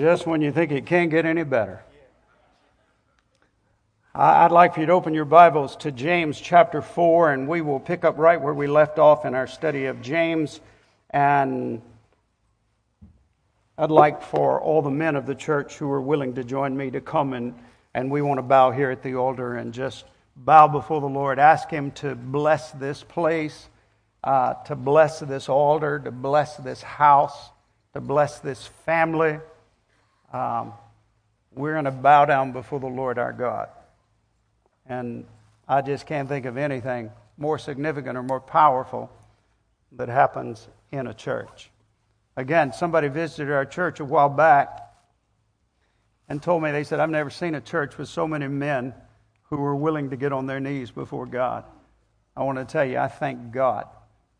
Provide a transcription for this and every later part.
Just when you think it can't get any better. I'd like for you to open your Bibles to James chapter 4, and we will pick up right where we left off in our study of James. And I'd like for all the men of the church who are willing to join me to come and, and we want to bow here at the altar and just bow before the Lord. Ask Him to bless this place, uh, to bless this altar, to bless this house, to bless this family. Um, we're going to bow down before the Lord our God. And I just can't think of anything more significant or more powerful that happens in a church. Again, somebody visited our church a while back and told me, they said, I've never seen a church with so many men who were willing to get on their knees before God. I want to tell you, I thank God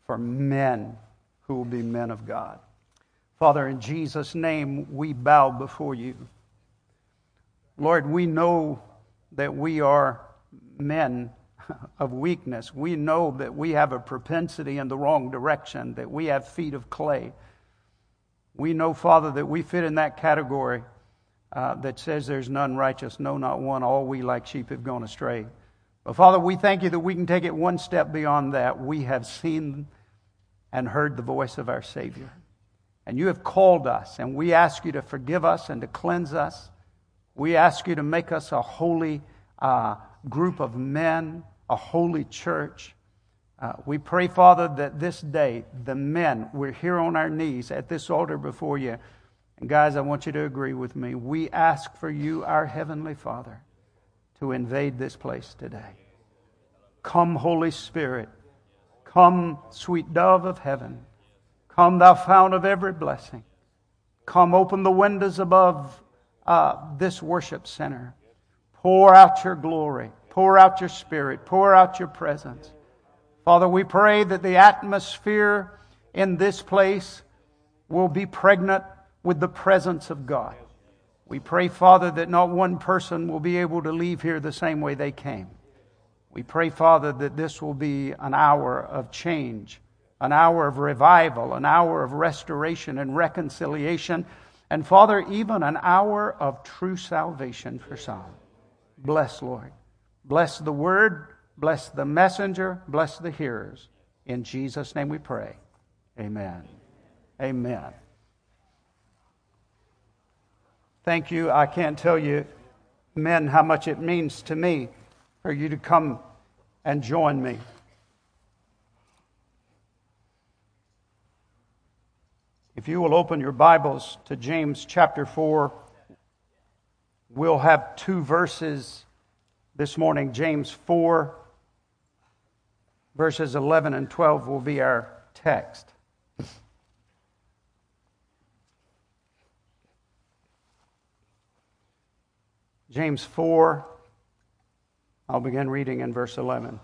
for men who will be men of God. Father, in Jesus' name, we bow before you. Lord, we know that we are men of weakness. We know that we have a propensity in the wrong direction, that we have feet of clay. We know, Father, that we fit in that category uh, that says there's none righteous, no, not one. All we like sheep have gone astray. But Father, we thank you that we can take it one step beyond that. We have seen and heard the voice of our Savior. And you have called us, and we ask you to forgive us and to cleanse us. We ask you to make us a holy uh, group of men, a holy church. Uh, we pray, Father, that this day, the men, we're here on our knees at this altar before you. And guys, I want you to agree with me. We ask for you, our Heavenly Father, to invade this place today. Come, Holy Spirit. Come, sweet dove of heaven. Come, thou fount of every blessing. Come, open the windows above uh, this worship center. Pour out your glory. Pour out your spirit. Pour out your presence. Father, we pray that the atmosphere in this place will be pregnant with the presence of God. We pray, Father, that not one person will be able to leave here the same way they came. We pray, Father, that this will be an hour of change an hour of revival, an hour of restoration and reconciliation, and Father, even an hour of true salvation for some. Bless, Lord. Bless the word, bless the messenger, bless the hearers. In Jesus' name we pray. Amen. Amen. Thank you. I can't tell you, men, how much it means to me for you to come and join me. If you will open your Bibles to James chapter 4, we'll have two verses this morning. James 4, verses 11 and 12 will be our text. James 4, I'll begin reading in verse 11.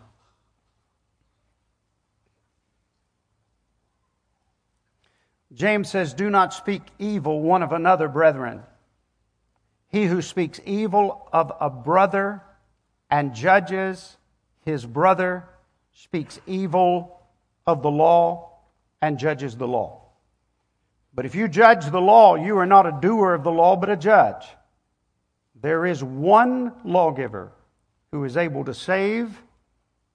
James says, Do not speak evil one of another, brethren. He who speaks evil of a brother and judges his brother speaks evil of the law and judges the law. But if you judge the law, you are not a doer of the law, but a judge. There is one lawgiver who is able to save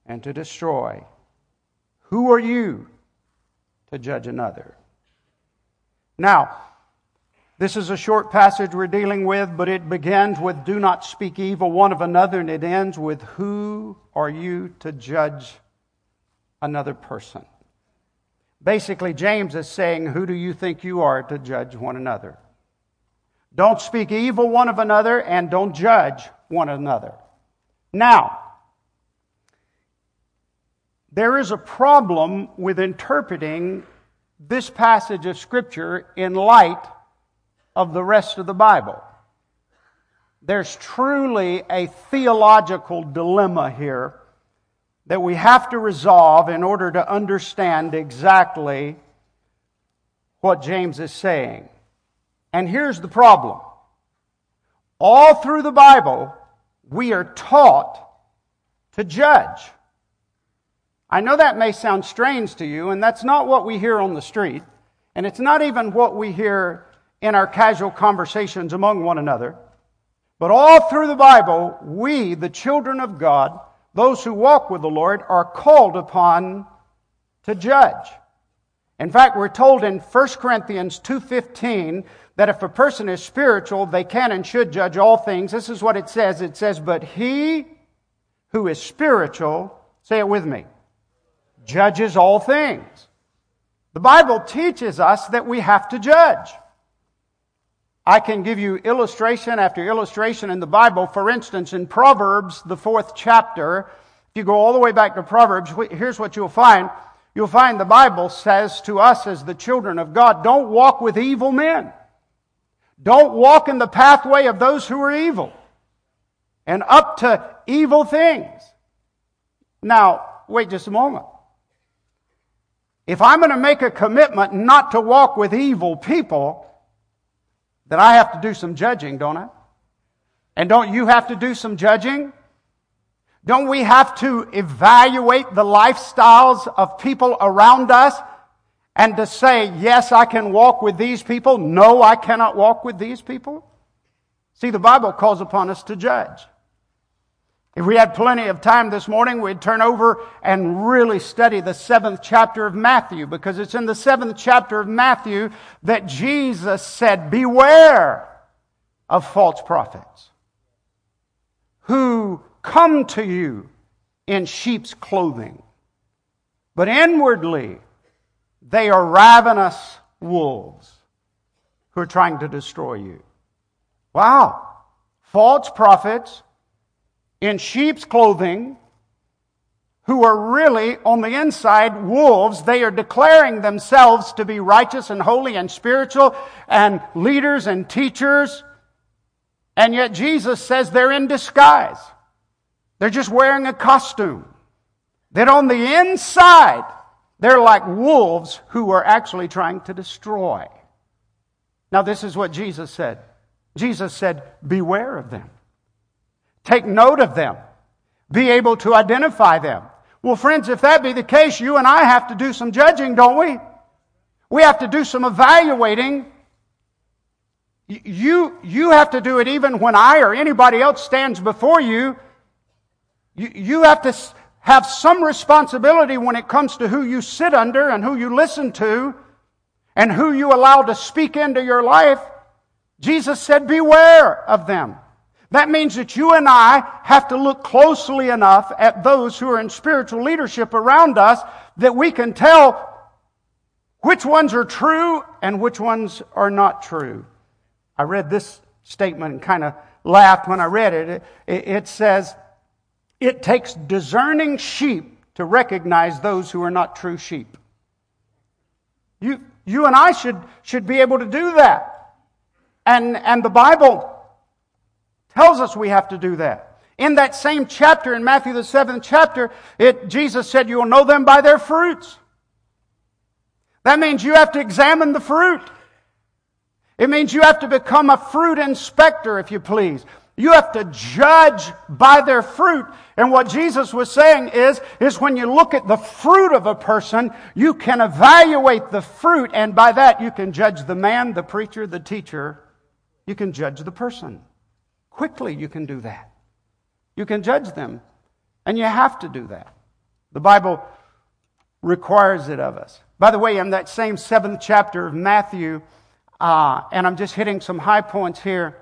and to destroy. Who are you to judge another? Now, this is a short passage we're dealing with, but it begins with do not speak evil one of another, and it ends with who are you to judge another person? Basically, James is saying, Who do you think you are to judge one another? Don't speak evil one of another, and don't judge one another. Now, there is a problem with interpreting this passage of Scripture in light of the rest of the Bible. There's truly a theological dilemma here that we have to resolve in order to understand exactly what James is saying. And here's the problem. All through the Bible, we are taught to judge. I know that may sound strange to you, and that's not what we hear on the street, and it's not even what we hear in our casual conversations among one another. But all through the Bible, we, the children of God, those who walk with the Lord, are called upon to judge. In fact, we're told in 1 Corinthians 2:15 that if a person is spiritual, they can and should judge all things. This is what it says. It says, "But he who is spiritual, say it with me, judges all things." The Bible teaches us that we have to judge. I can give you illustration after illustration in the Bible. For instance, in Proverbs, the fourth chapter, if you go all the way back to Proverbs, here's what you'll find. You'll find the Bible says to us as the children of God, don't walk with evil men. Don't walk in the pathway of those who are evil and up to evil things. Now, wait just a moment. If I'm going to make a commitment not to walk with evil people, then I have to do some judging, don't I? And don't you have to do some judging? Don't we have to evaluate the lifestyles of people around us and to say, yes, I can walk with these people, no, I cannot walk with these people? See, the Bible calls upon us to judge. If we had plenty of time this morning, we'd turn over and really study the seventh chapter of Matthew because it's in the seventh chapter of Matthew that Jesus said, Beware of false prophets who come to you in sheep's clothing, but inwardly they are ravenous wolves who are trying to destroy you. Wow. False prophets in sheep's clothing who are really on the inside wolves. They are declaring themselves to be righteous and holy and spiritual and leaders and teachers. And yet Jesus says they're in disguise. They're just wearing a costume. That on the inside, they're like wolves who are actually trying to destroy. Now, this is what Jesus said. Jesus said, Beware of them. Take note of them. Be able to identify them. Well, friends, if that be the case, you and I have to do some judging, don't we? We have to do some evaluating. You, you have to do it even when I or anybody else stands before you. You, you have to have some responsibility when it comes to who you sit under and who you listen to and who you allow to speak into your life. Jesus said, Beware of them. That means that you and I have to look closely enough at those who are in spiritual leadership around us that we can tell which ones are true and which ones are not true. I read this statement and kind of laughed when I read it. It, says, It takes discerning sheep to recognize those who are not true sheep. You, you and I should, should be able to do that. And, and the Bible tells us we have to do that. In that same chapter, in Matthew the seventh chapter, it, Jesus said, You will know them by their fruits. That means you have to examine the fruit. It means you have to become a fruit inspector, if you please. You have to judge by their fruit. And what Jesus was saying is, is when you look at the fruit of a person, you can evaluate the fruit, and by that you can judge the man, the preacher, the teacher. You can judge the person. Quickly, you can do that. You can judge them, and you have to do that. The Bible requires it of us. By the way, in that same seventh chapter of Matthew, uh, and I'm just hitting some high points here,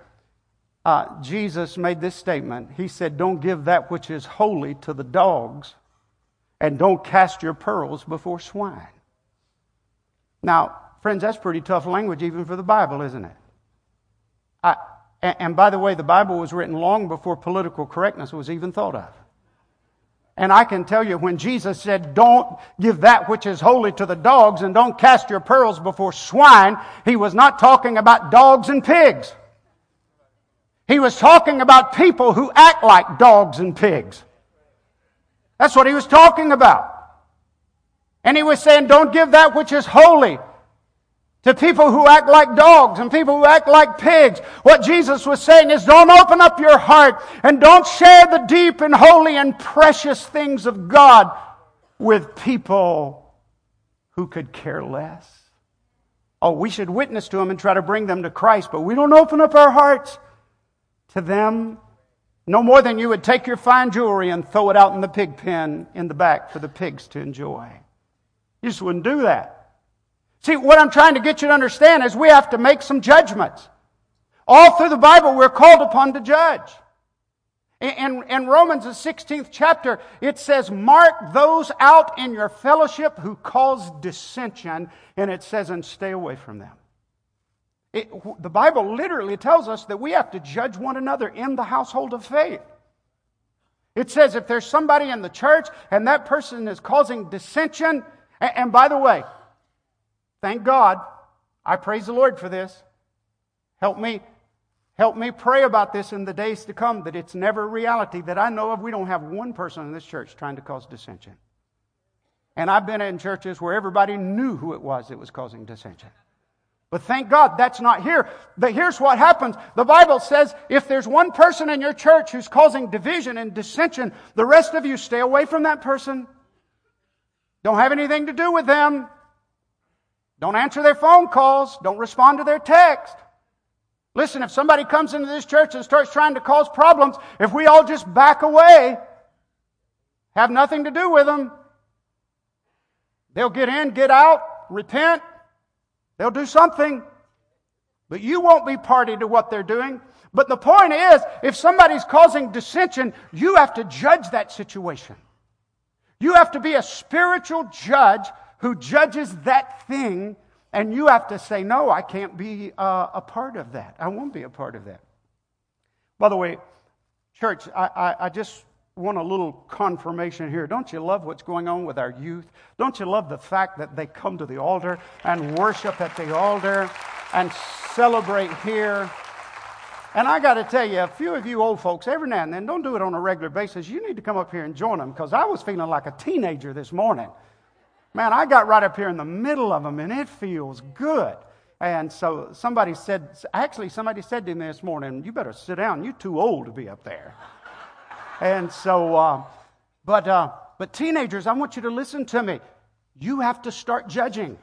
uh, Jesus made this statement. He said, Don't give that which is holy to the dogs, and don't cast your pearls before swine. Now, friends, that's pretty tough language even for the Bible, isn't it? I, and by the way, the Bible was written long before political correctness was even thought of. And I can tell you when Jesus said, don't give that which is holy to the dogs and don't cast your pearls before swine, he was not talking about dogs and pigs. He was talking about people who act like dogs and pigs. That's what he was talking about. And he was saying, don't give that which is holy to people who act like dogs and people who act like pigs. What Jesus was saying is don't open up your heart and don't share the deep and holy and precious things of God with people who could care less. Oh, we should witness to them and try to bring them to Christ, but we don't open up our hearts to them no more than you would take your fine jewelry and throw it out in the pig pen in the back for the pigs to enjoy. You just wouldn't do that. See, what I'm trying to get you to understand is we have to make some judgments. All through the Bible, we're called upon to judge. In, in, Romans, the 16th chapter, it says, Mark those out in your fellowship who cause dissension, and it says, and stay away from them. It, the Bible literally tells us that we have to judge one another in the household of faith. It says if there's somebody in the church and that person is causing dissension, and, and by the way, Thank God. I praise the Lord for this. Help me, help me pray about this in the days to come that it's never a reality that I know of. We don't have one person in this church trying to cause dissension. And I've been in churches where everybody knew who it was that was causing dissension. But thank God that's not here. But here's what happens. The Bible says if there's one person in your church who's causing division and dissension, the rest of you stay away from that person. Don't have anything to do with them. Don't answer their phone calls. Don't respond to their text. Listen, if somebody comes into this church and starts trying to cause problems, if we all just back away, have nothing to do with them, they'll get in, get out, repent, they'll do something. But you won't be party to what they're doing. But the point is, if somebody's causing dissension, you have to judge that situation. You have to be a spiritual judge who judges that thing, and you have to say, No, I can't be uh, a part of that. I won't be a part of that. By the way, church, I, I, I just want a little confirmation here. Don't you love what's going on with our youth? Don't you love the fact that they come to the altar and worship at the altar and celebrate here? And I got to tell you, a few of you old folks, every now and then, don't do it on a regular basis. You need to come up here and join them because I was feeling like a teenager this morning. Man, I got right up here in the middle of them and it feels good. And so somebody said, actually, somebody said to me this morning, You better sit down. You're too old to be up there. and so, uh, but, uh, but teenagers, I want you to listen to me. You have to start judging.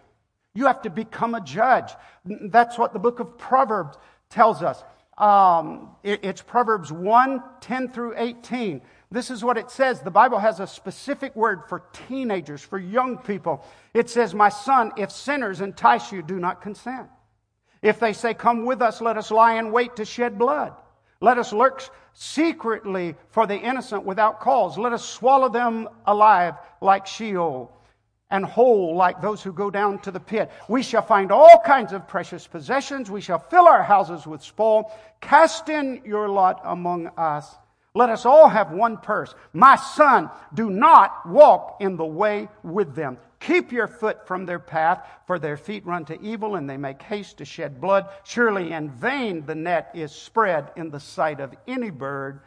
You have to become a judge. That's what the book of Proverbs tells us. Um, it, it's Proverbs 1 10 through 18. This is what it says. The Bible has a specific word for teenagers, for young people. It says, My son, if sinners entice you, do not consent. If they say, Come with us, let us lie in wait to shed blood. Let us lurk secretly for the innocent without cause. Let us swallow them alive like Sheol and whole like those who go down to the pit. We shall find all kinds of precious possessions. We shall fill our houses with spoil. Cast in your lot among us let us all have one purse. My son, do not walk in the way with them. Keep your foot from their path, for their feet run to evil and they make haste to shed blood. Surely in vain the net is spread in the sight of any bird,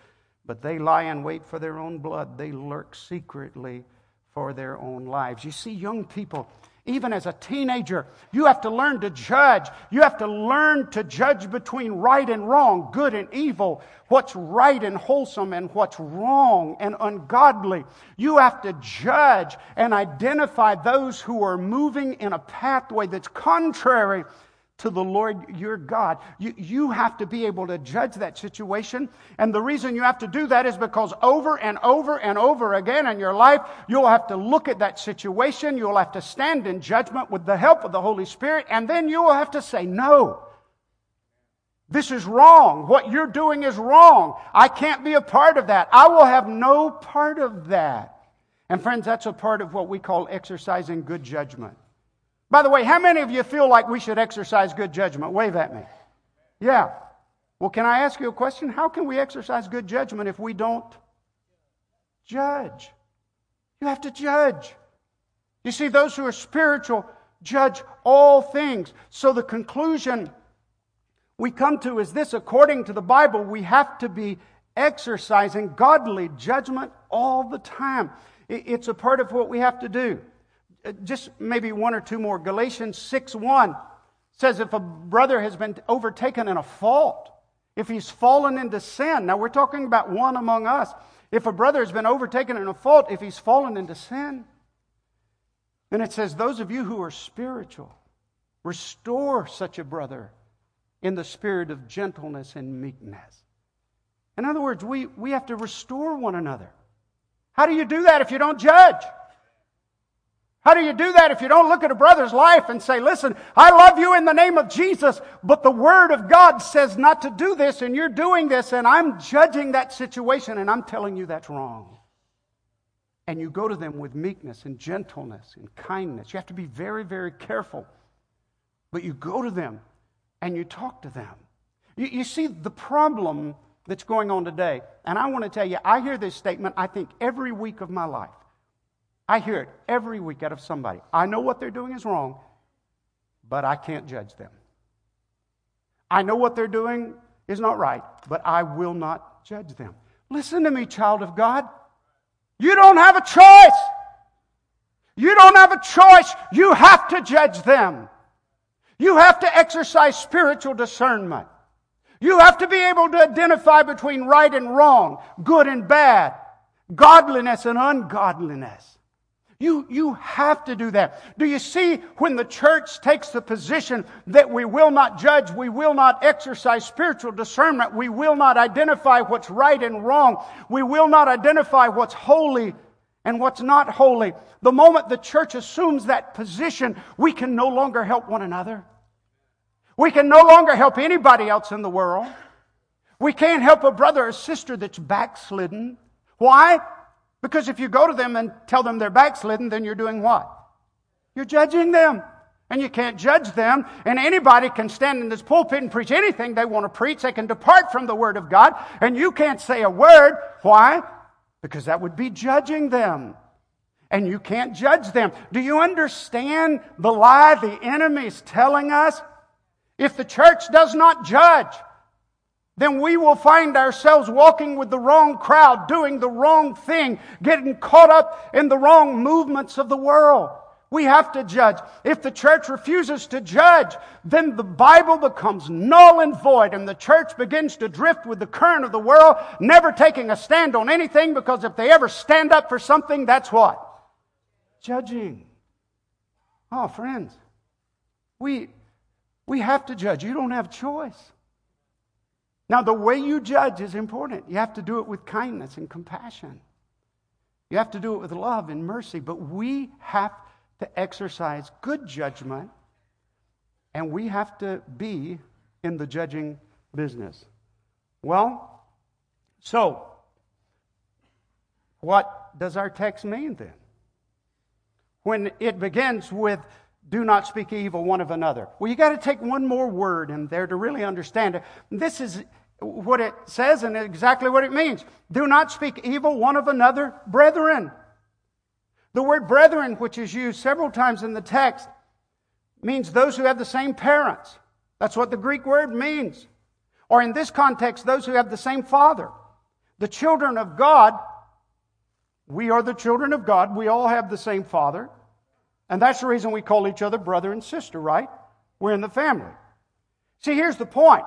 but they lie in wait for their own blood. They lurk secretly for their own lives. You see, young people, even as a teenager, you have to learn to judge. You have to learn to judge between right and wrong, good and evil, what's right and wholesome, and what's wrong and ungodly. You have to judge and identify those who are moving in a pathway that's contrary to the Lord your God. You, you have to be able to judge that situation. And the reason you have to do that is because over and over and over again in your life, you'll have to look at that situation. You'll have to stand in judgment with the help of the Holy Spirit. And then you will have to say, no. This is wrong. What you're doing is wrong. I can't be a part of that. I will have no part of that. And friends, that's a part of what we call exercising good judgment. By the way, how many of you feel like we should exercise good judgment? Wave at me. Yeah. Well, can I ask you a question? How can we exercise good judgment if we don't judge? You have to judge. You see, those who are spiritual judge all things. So the conclusion we come to is this according to the Bible, we have to be exercising godly judgment all the time. It's a part of what we have to do. Uh, just maybe one or two more. Galatians 6 1 says if a brother has been overtaken in a fault, if he's fallen into sin, now we're talking about one among us. If a brother has been overtaken in a fault, if he's fallen into sin, then it says, Those of you who are spiritual, restore such a brother in the spirit of gentleness and meekness. In other words, we, we have to restore one another. How do you do that if you don't judge? How do you do that if you don't look at a brother's life and say, listen, I love you in the name of Jesus, but the Word of God says not to do this and you're doing this and I'm judging that situation and I'm telling you that's wrong. And you go to them with meekness and gentleness and kindness. You have to be very, very careful. But you go to them and you talk to them. You, you see the problem that's going on today. And I want to tell you, I hear this statement, I think, every week of my life. I hear it every week out of somebody. I know what they're doing is wrong, but I can't judge them. I know what they're doing is not right, but I will not judge them. Listen to me, child of God. You don't have a choice. You don't have a choice. You have to judge them. You have to exercise spiritual discernment. You have to be able to identify between right and wrong, good and bad, godliness and ungodliness. You, you have to do that. Do you see when the church takes the position that we will not judge, we will not exercise spiritual discernment, we will not identify what's right and wrong, we will not identify what's holy and what's not holy. The moment the church assumes that position, we can no longer help one another. We can no longer help anybody else in the world. We can't help a brother or sister that's backslidden. Why? Because if you go to them and tell them they're backslidden, then you're doing what? You're judging them. And you can't judge them. And anybody can stand in this pulpit and preach anything they want to preach. They can depart from the Word of God. And you can't say a word. Why? Because that would be judging them. And you can't judge them. Do you understand the lie the enemy is telling us? If the church does not judge, then we will find ourselves walking with the wrong crowd, doing the wrong thing, getting caught up in the wrong movements of the world. We have to judge. If the church refuses to judge, then the Bible becomes null and void and the church begins to drift with the current of the world, never taking a stand on anything because if they ever stand up for something, that's what? Judging. Oh, friends, we, we have to judge. You don't have choice. Now, the way you judge is important. You have to do it with kindness and compassion. You have to do it with love and mercy, but we have to exercise good judgment and we have to be in the judging business. Well, so what does our text mean then? When it begins with do not speak evil one of another. Well, you got to take one more word in there to really understand it. This is what it says and exactly what it means. Do not speak evil one of another, brethren. The word brethren, which is used several times in the text, means those who have the same parents. That's what the Greek word means. Or in this context, those who have the same father. The children of God, we are the children of God. We all have the same father. And that's the reason we call each other brother and sister, right? We're in the family. See, here's the point.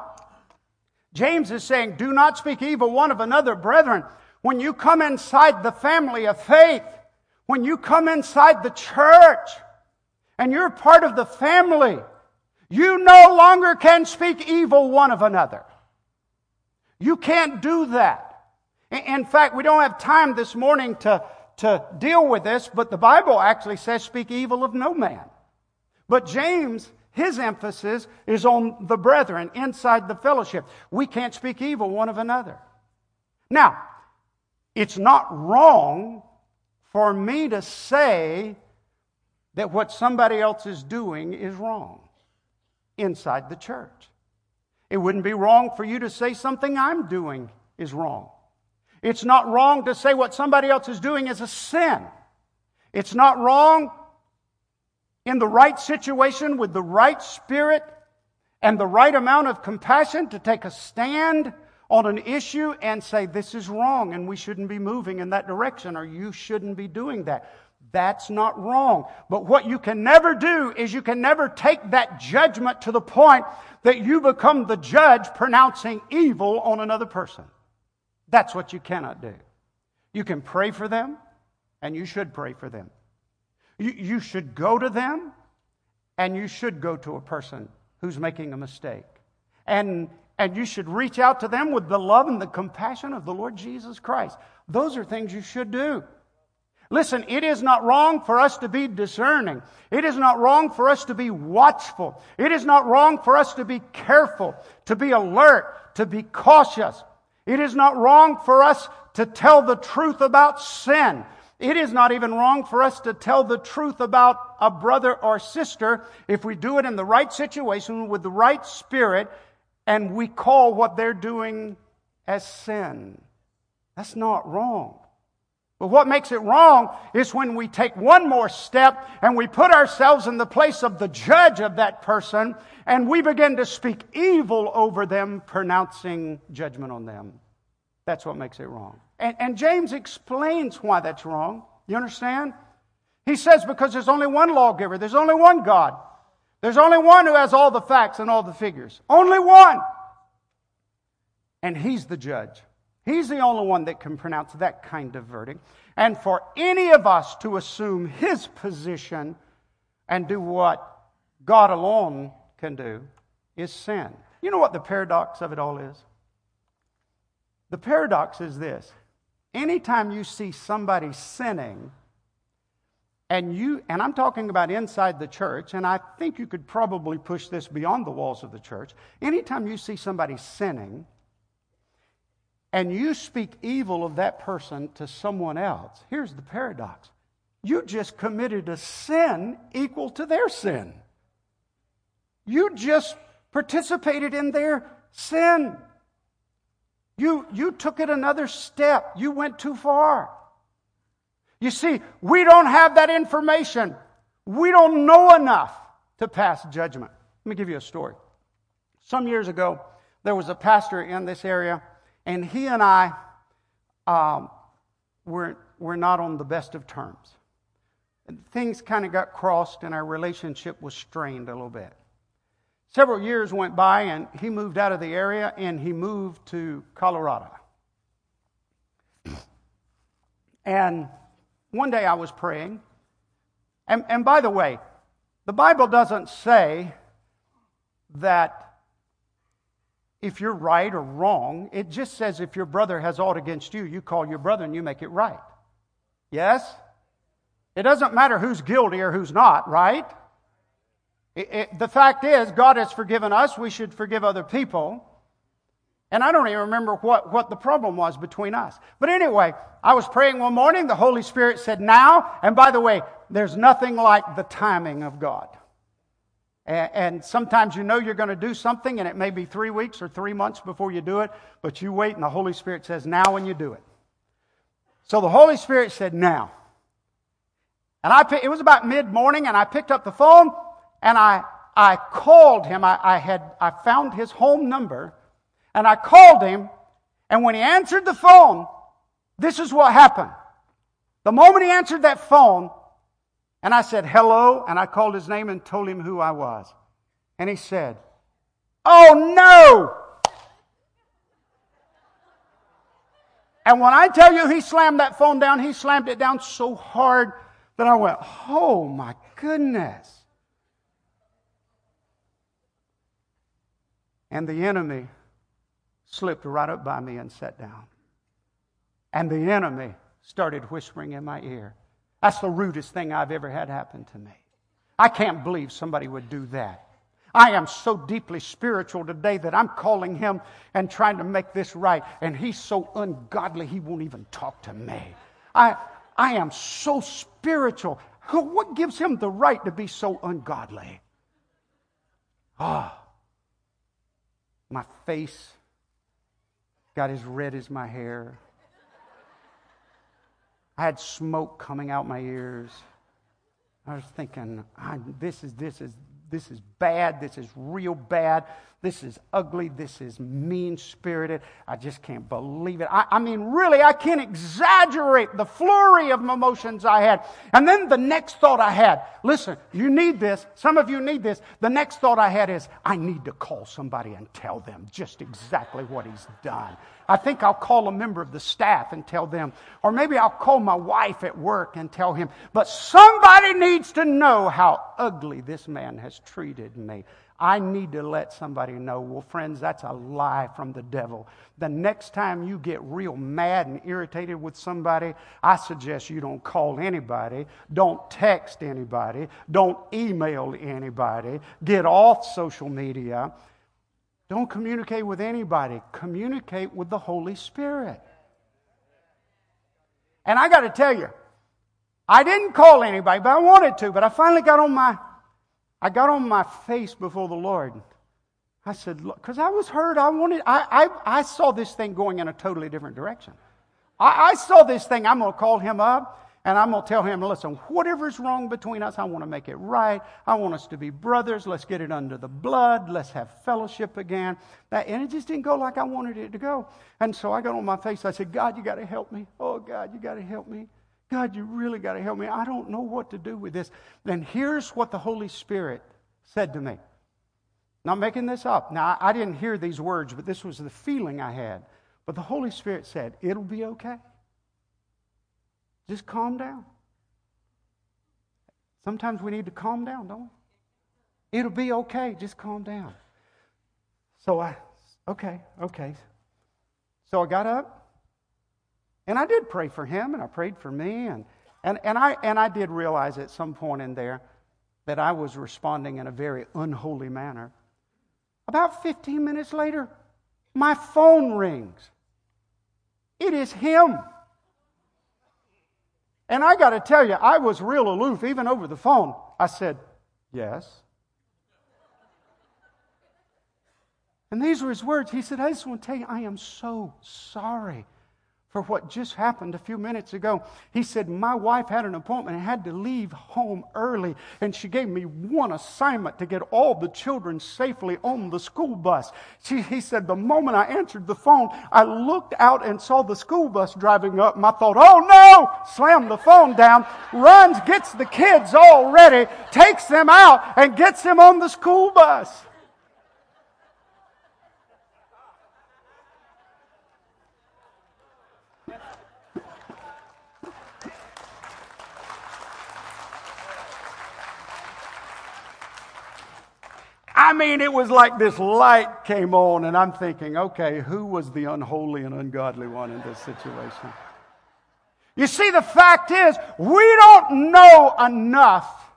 James is saying, do not speak evil one of another, brethren. When you come inside the family of faith, when you come inside the church, and you're part of the family, you no longer can speak evil one of another. You can't do that. In fact, we don't have time this morning to, to deal with this, but the Bible actually says, speak evil of no man. But James his emphasis is on the brethren inside the fellowship. We can't speak evil one of another. Now, it's not wrong for me to say that what somebody else is doing is wrong inside the church. It wouldn't be wrong for you to say something I'm doing is wrong. It's not wrong to say what somebody else is doing is a sin. It's not wrong in the right situation with the right spirit and the right amount of compassion to take a stand on an issue and say, This is wrong and we shouldn't be moving in that direction or you shouldn't be doing that. That's not wrong. But what you can never do is you can never take that judgment to the point that you become the judge pronouncing evil on another person. That's what you cannot do. You can pray for them, and you should pray for them. You, you should go to them, and you should go to a person who's making a mistake. And, and you should reach out to them with the love and the compassion of the Lord Jesus Christ. Those are things you should do. Listen, it is not wrong for us to be discerning. It is not wrong for us to be watchful. It is not wrong for us to be careful, to be alert, to be cautious. It is not wrong for us to tell the truth about sin. It is not even wrong for us to tell the truth about a brother or sister if we do it in the right situation with the right spirit and we call what they're doing as sin. That's not wrong. But what makes it wrong is when we take one more step and we put ourselves in the place of the judge of that person and we begin to speak evil over them, pronouncing judgment on them. That's what makes it wrong. And, and James explains why that's wrong. You understand? He says because there's only one lawgiver, there's only one God, there's only one who has all the facts and all the figures. Only one. And he's the judge. He's the only one that can pronounce that kind of verdict. And for any of us to assume his position and do what God alone can do is sin. You know what the paradox of it all is? The paradox is this anytime you see somebody sinning, and you, and I'm talking about inside the church, and I think you could probably push this beyond the walls of the church. Anytime you see somebody sinning, and you speak evil of that person to someone else, here's the paradox you just committed a sin equal to their sin. You just participated in their sin. You, you took it another step. You went too far. You see, we don't have that information. We don't know enough to pass judgment. Let me give you a story. Some years ago, there was a pastor in this area and he and I um, were, were not on the best of terms. Things kind of got crossed, and our relationship was strained a little bit. Several years went by, and he moved out of the area and he moved to Colorado. And one day I was praying. And, and by the way, the Bible doesn't say that if you're right or wrong. It just says if your brother has aught against you, you call your brother and you make it right. Yes? It doesn't matter who's guilty or who's not, right? It, it, the fact is, God has forgiven us. We should forgive other people. And I don't even remember what, what the problem was between us. But anyway, I was praying one morning. The Holy Spirit said, Now. And by the way, there's nothing like the timing of God. And, sometimes you know you're going to do something, and it may be three weeks or three months before you do it, but you wait, and the Holy Spirit says, Now when you do it. So the Holy Spirit said, Now. And I, it was about mid morning, and I picked up the phone, and I, I called him. I, I, had, I found his home number, and I called him, and when he answered the phone, this is what happened. The moment he answered that phone, and I said, hello. And I called his name and told him who I was. And he said, oh no. And when I tell you he slammed that phone down, he slammed it down so hard that I went, oh my goodness. And the enemy slipped right up by me and sat down. And the enemy started whispering in my ear. That's the rudest thing I've ever had happen to me. I can't believe somebody would do that. I am so deeply spiritual today that I'm calling him and trying to make this right. And he's so ungodly, he won't even talk to me. I, I am so spiritual. What gives him the right to be so ungodly? Ah, my face got as red as my hair. I had smoke coming out my ears. I was thinking, this is this is this is bad. This is real bad. This is ugly. This is mean spirited. I just can't believe it. I, I, mean, really, I can't exaggerate the flurry of emotions I had. And then the next thought I had listen, you need this. Some of you need this. The next thought I had is, I need to call somebody and tell them just exactly what he's done. I think I'll call a member of the staff and tell them. Or maybe I'll call my wife at work and tell him. But somebody needs to know how ugly this man has treated me. I need to let somebody know. Well, friends, that's a lie from the devil. The next time you get real mad and irritated with somebody, I suggest you don't call anybody, don't text anybody, don't email anybody, get off social media. Don't communicate with anybody, communicate with the Holy Spirit. And I got to tell you, I didn't call anybody, but I wanted to, but I finally got on my I got on my face before the Lord. I said, because I was hurt. I wanted, I, I, I saw this thing going in a totally different direction. I, I saw this thing. I'm going to call him up and I'm going to tell him, listen, whatever's wrong between us, I want to make it right. I want us to be brothers. Let's get it under the blood. Let's have fellowship again. That, and it just didn't go like I wanted it to go. And so I got on my face. I said, God, you got to help me. Oh, God, you got to help me. God, you really got to help me. I don't know what to do with this. Then here's what the Holy Spirit said to me. Not making this up. Now, I didn't hear these words, but this was the feeling I had. But the Holy Spirit said, It'll be okay. Just calm down. Sometimes we need to calm down, don't we? It'll be okay. Just calm down. So I, okay, okay. So I got up and I did pray for him and I prayed for me. And, and, and, I, and I did realize at some point in there that I was responding in a very unholy manner. About 15 minutes later, my phone rings. It is him. And I got to tell you, I was real aloof, even over the phone. I said, Yes. And these were his words. He said, I just want to tell you, I am so sorry for what just happened a few minutes ago. He said, My wife had an appointment and had to leave home early, and she gave me one assignment to get all the children safely on the school bus. She, he said, The moment I answered the phone, I looked out and saw the school bus driving up, and I thought, Oh no! Slammed the phone down, runs, gets the kids all ready, takes them out, and gets them on the school bus. I mean, it was like this light came on, and I'm thinking, okay, who was the unholy and ungodly one in this situation? You see, the fact is, we don't know enough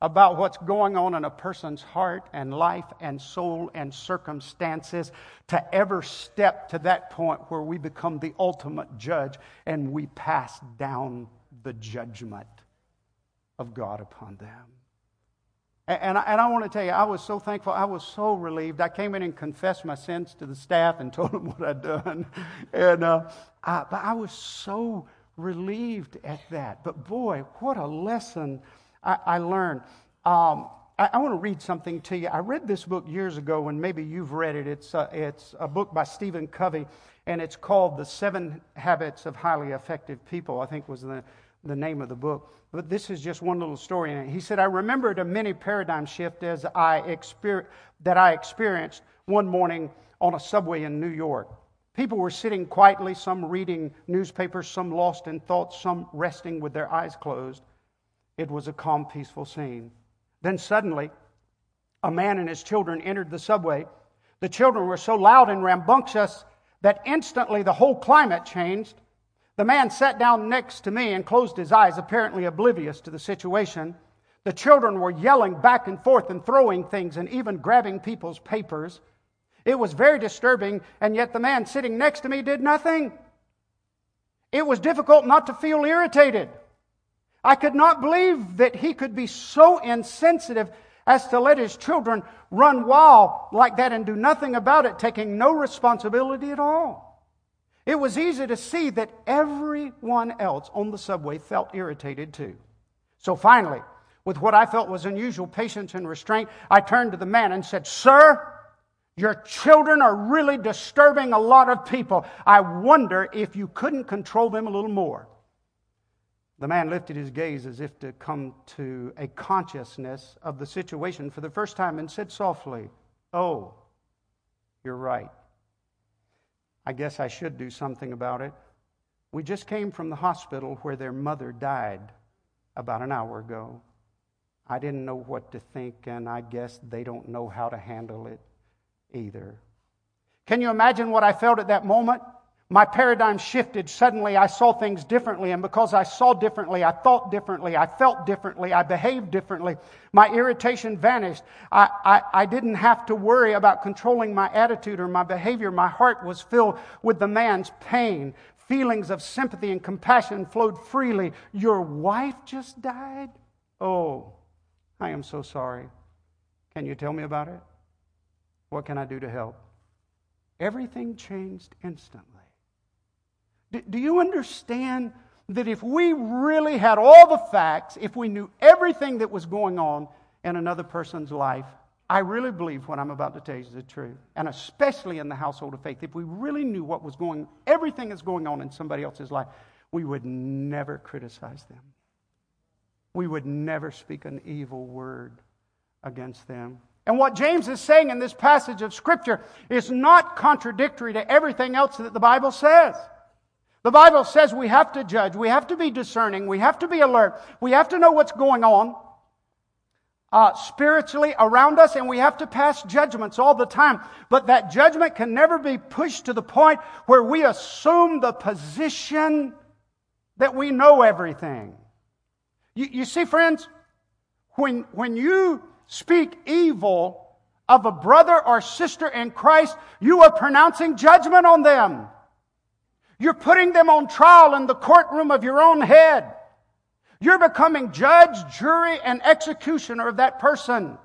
about what's going on in a person's heart and life and soul and circumstances to ever step to that point where we become the ultimate judge and we pass down the judgment of God upon them. And I, and I want to tell you, I was so thankful. I was so relieved. I came in and confessed my sins to the staff and told them what I'd done. And, uh, I, but I was so relieved at that. But boy, what a lesson I, I learned. Um, I, I, want to read something to you. I read this book years ago, and maybe you've read it. It's, uh, it's a book by Stephen Covey, and it's called The Seven Habits of Highly Effective People, I think was the, the name of the book. But this is just one little story in it. He said, I remembered a mini paradigm shift as I that I experienced one morning on a subway in New York. People were sitting quietly, some reading newspapers, some lost in thought, some resting with their eyes closed. It was a calm, peaceful scene. Then suddenly, a man and his children entered the subway. The children were so loud and rambunctious that instantly the whole climate changed. The man sat down next to me and closed his eyes, apparently oblivious to the situation. The children were yelling back and forth and throwing things and even grabbing people's papers. It was very disturbing, and yet the man sitting next to me did nothing. It was difficult not to feel irritated. I could not believe that he could be so insensitive as to let his children run wild like that and do nothing about it, taking no responsibility at all. It was easy to see that everyone else on the subway felt irritated too. So finally, with what I felt was unusual patience and restraint, I turned to the man and said, Sir, your children are really disturbing a lot of people. I wonder if you couldn't control them a little more. The man lifted his gaze as if to come to a consciousness of the situation for the first time and said softly, Oh, you're right. I guess I should do something about it. We just came from the hospital where their mother died about an hour ago. I didn't know what to think, and I guess they don't know how to handle it either. Can you imagine what I felt at that moment? My paradigm shifted. Suddenly, I saw things differently. And because I saw differently, I thought differently, I felt differently, I behaved differently. My irritation vanished. I, I, I, didn't have to worry about controlling my attitude or my behavior. My heart was filled with the man's pain. Feelings of sympathy and compassion flowed freely. Your wife just died? Oh, I am so sorry. Can you tell me about it? What can I do to help? Everything changed instantly. Do, you understand that if we really had all the facts, if we knew everything that was going on in another person's life, I really believe what I'm about to tell you is the truth. And especially in the household of faith, if we really knew what was going, everything that's going on in somebody else's life, we would never criticize them. We would never speak an evil word against them. And what James is saying in this passage of Scripture is not contradictory to everything else that the Bible says. The Bible says we have to judge, we have to be discerning, we have to be alert, we have to know what's going on uh, spiritually around us, and we have to pass judgments all the time. But that judgment can never be pushed to the point where we assume the position that we know everything. You, you see, friends, when, when you speak evil of a brother or sister in Christ, you are pronouncing judgment on them. You're putting them on trial in the courtroom of your own head. You're becoming judge, jury, and executioner of that person.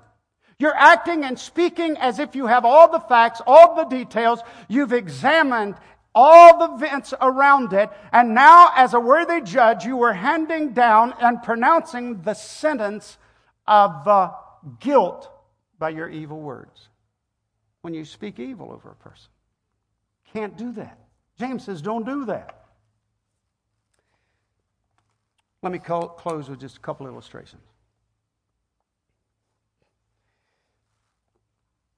You're acting and speaking as if you have all the facts, all the details. You've examined all the events around it. And now, as a worthy judge, you are handing down and pronouncing the sentence of uh, guilt by your evil words when you speak evil over a person. Can't do that. James says, don't do that. Let me close with just a couple illustrations.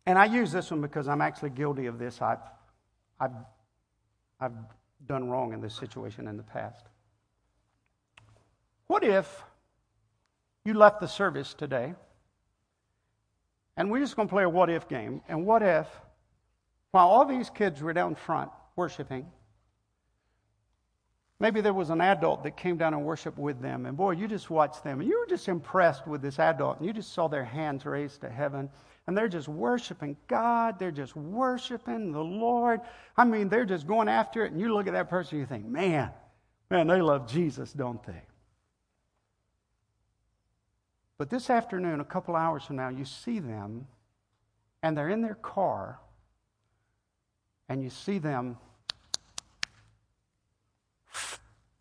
And I use this one because I'm actually guilty of this. I've, I've, I've done wrong in this situation in the past. What if you left the service today and we're just going to play a what if game. And what if, while all these kids were down front worshiping, maybe there was an adult that came down and worshiped with them. And boy, you just watched them and you were just impressed with this adult. And you just saw their hands raised to heaven. And they're just worshiping God. They're just worshiping the Lord. I mean, they're just going after it. And you look at that person and you think, man, man, they love Jesus, don't they? But this afternoon, a couple hours from now, you see them and they're in their car and you see them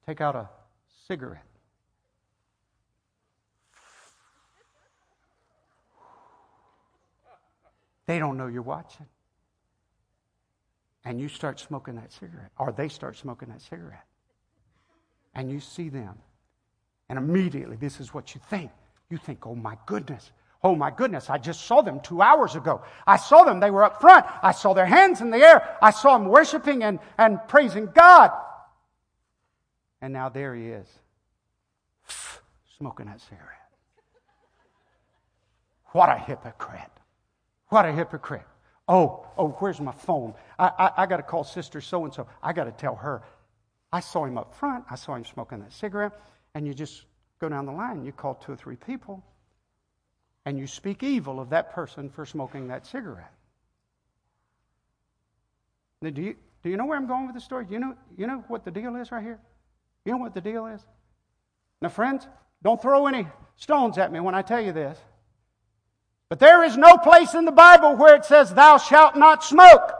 take out a cigarette. They don't know you're watching. And you start smoking that cigarette, or they start smoking that cigarette. And you see them. And immediately, this is what you think you think, oh my goodness, oh my goodness, I just saw them two hours ago. I saw them, they were up front. I saw their hands in the air. I saw them worshiping and, and praising God. And now there he is, smoking that cigarette. What a hypocrite. What a hypocrite. Oh, oh, where's my phone? I, I, I got to call Sister so and so. I got to tell her. I saw him up front. I saw him smoking that cigarette. And you just go down the line, you call two or three people, and you speak evil of that person for smoking that cigarette. Now, do you, do you know where I'm going with the story? You know, you know what the deal is right here? You know what the deal is? Now, friends, don't throw any stones at me when I tell you this. But there is no place in the Bible where it says, Thou shalt not smoke.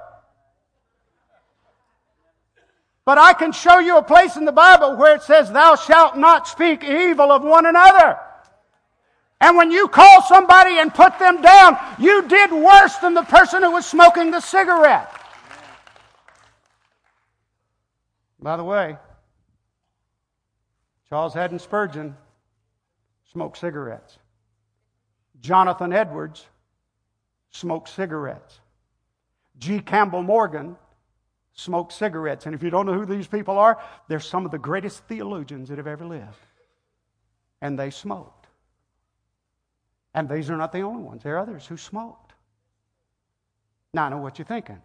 But I can show you a place in the Bible where it says, Thou shalt not speak evil of one another. And when you call somebody and put them down, you did worse than the person who was smoking the cigarette. By the way, Charles Haddon Spurgeon smoked cigarettes. Jonathan Edwards smoked cigarettes. G. Campbell Morgan smoked cigarettes. And if you don't know who these people are, they're some of the greatest theologians that have ever lived. And they smoked. And these are not the only ones, there are others who smoked. Now, I know what you're thinking.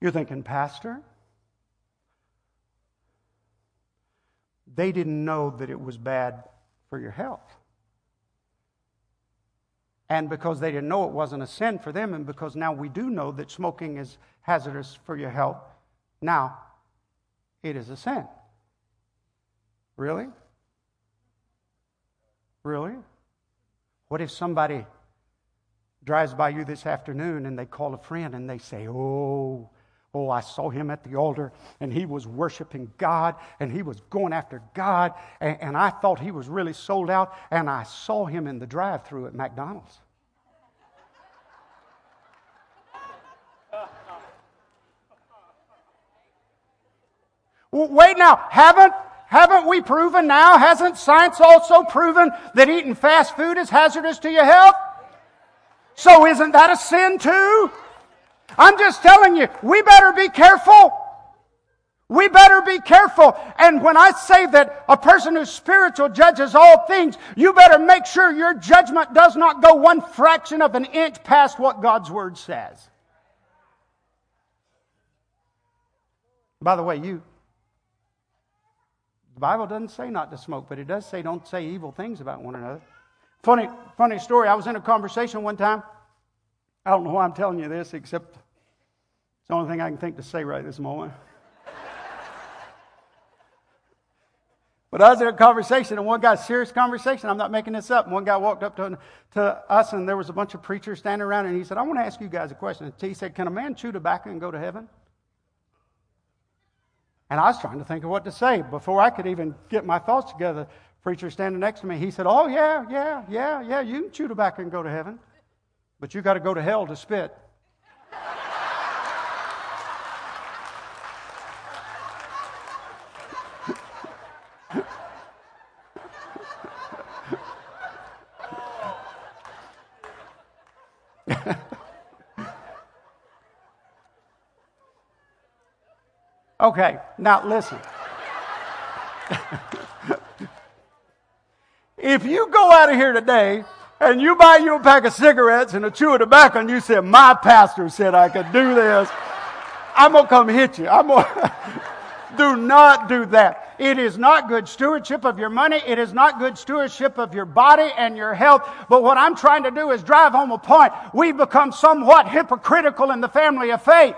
You're thinking, Pastor, they didn't know that it was bad for your health. And because they didn't know it wasn't a sin for them, and because now we do know that smoking is hazardous for your health, now it is a sin. Really? Really? What if somebody drives by you this afternoon and they call a friend and they say, Oh, Oh, I saw him at the altar and he was worshiping God and he was going after God. And, and I thought he was really sold out. And I saw him in the drive through at McDonald's. Wait now, haven't, haven't we proven now? Hasn't science also proven that eating fast food is hazardous to your health? So isn't that a sin too? I'm just telling you, we better be careful. We better be careful. And when I say that a person who's spiritual judges all things, you better make sure your judgment does not go one fraction of an inch past what God's Word says. By the way, you. The Bible doesn't say not to smoke, but it does say don't say evil things about one another. Funny, funny story. I was in a conversation one time. I don't know why I'm telling you this, except it's the only thing I can think to say right this moment. But I was in a conversation, and one guy, serious conversation, I'm not making this up. And one guy walked up to, to us, and there was a bunch of preachers standing around, and he said, I want to ask you guys a question. And He said, Can a man chew tobacco and go to heaven? And I was trying to think of what to say. Before I could even get my thoughts together, preacher standing next to me, he said, Oh, yeah, yeah, yeah, yeah, you can chew tobacco and go to heaven, but you got to go to hell to spit. okay, now listen. if you go out of here today and you buy you a pack of cigarettes and a chew of tobacco and you say, My pastor said I could do this, I'm going to come hit you. I'm going do not do that. It is not good stewardship of your money. It is not good stewardship of your body and your health. But what I'm trying to do is drive home a point. We've become somewhat hypocritical in the family of faith.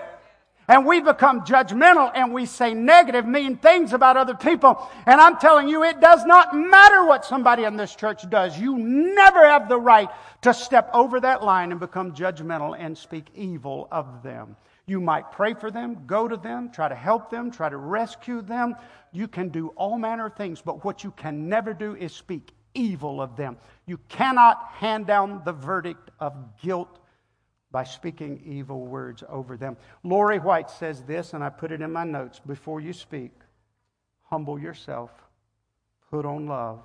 And we become judgmental and we say negative, mean things about other people. And I'm telling you, it does not matter what somebody in this church does. You never have the right to step over that line and become judgmental and speak evil of them. You might pray for them, go to them, try to help them, try to rescue them. You can do all manner of things, but what you can never do is speak evil of them. You cannot hand down the verdict of guilt by speaking evil words over them. Lori White says this, and I put it in my notes before you speak, humble yourself, put on love,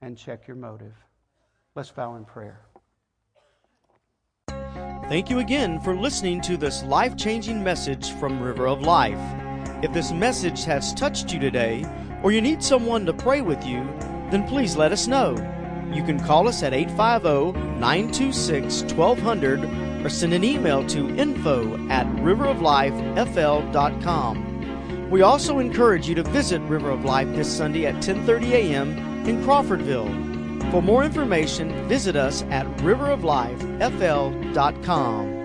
and check your motive. Let's bow in prayer. Thank you again for listening to this life changing message from River of Life. If this message has touched you today, or you need someone to pray with you, then please let us know. You can call us at 850 926 1200 or send an email to info at riveroflifefl.com. We also encourage you to visit River of Life this Sunday at 10:30 a.m. in Crawfordville. For more information, visit us at riveroflifefl.com.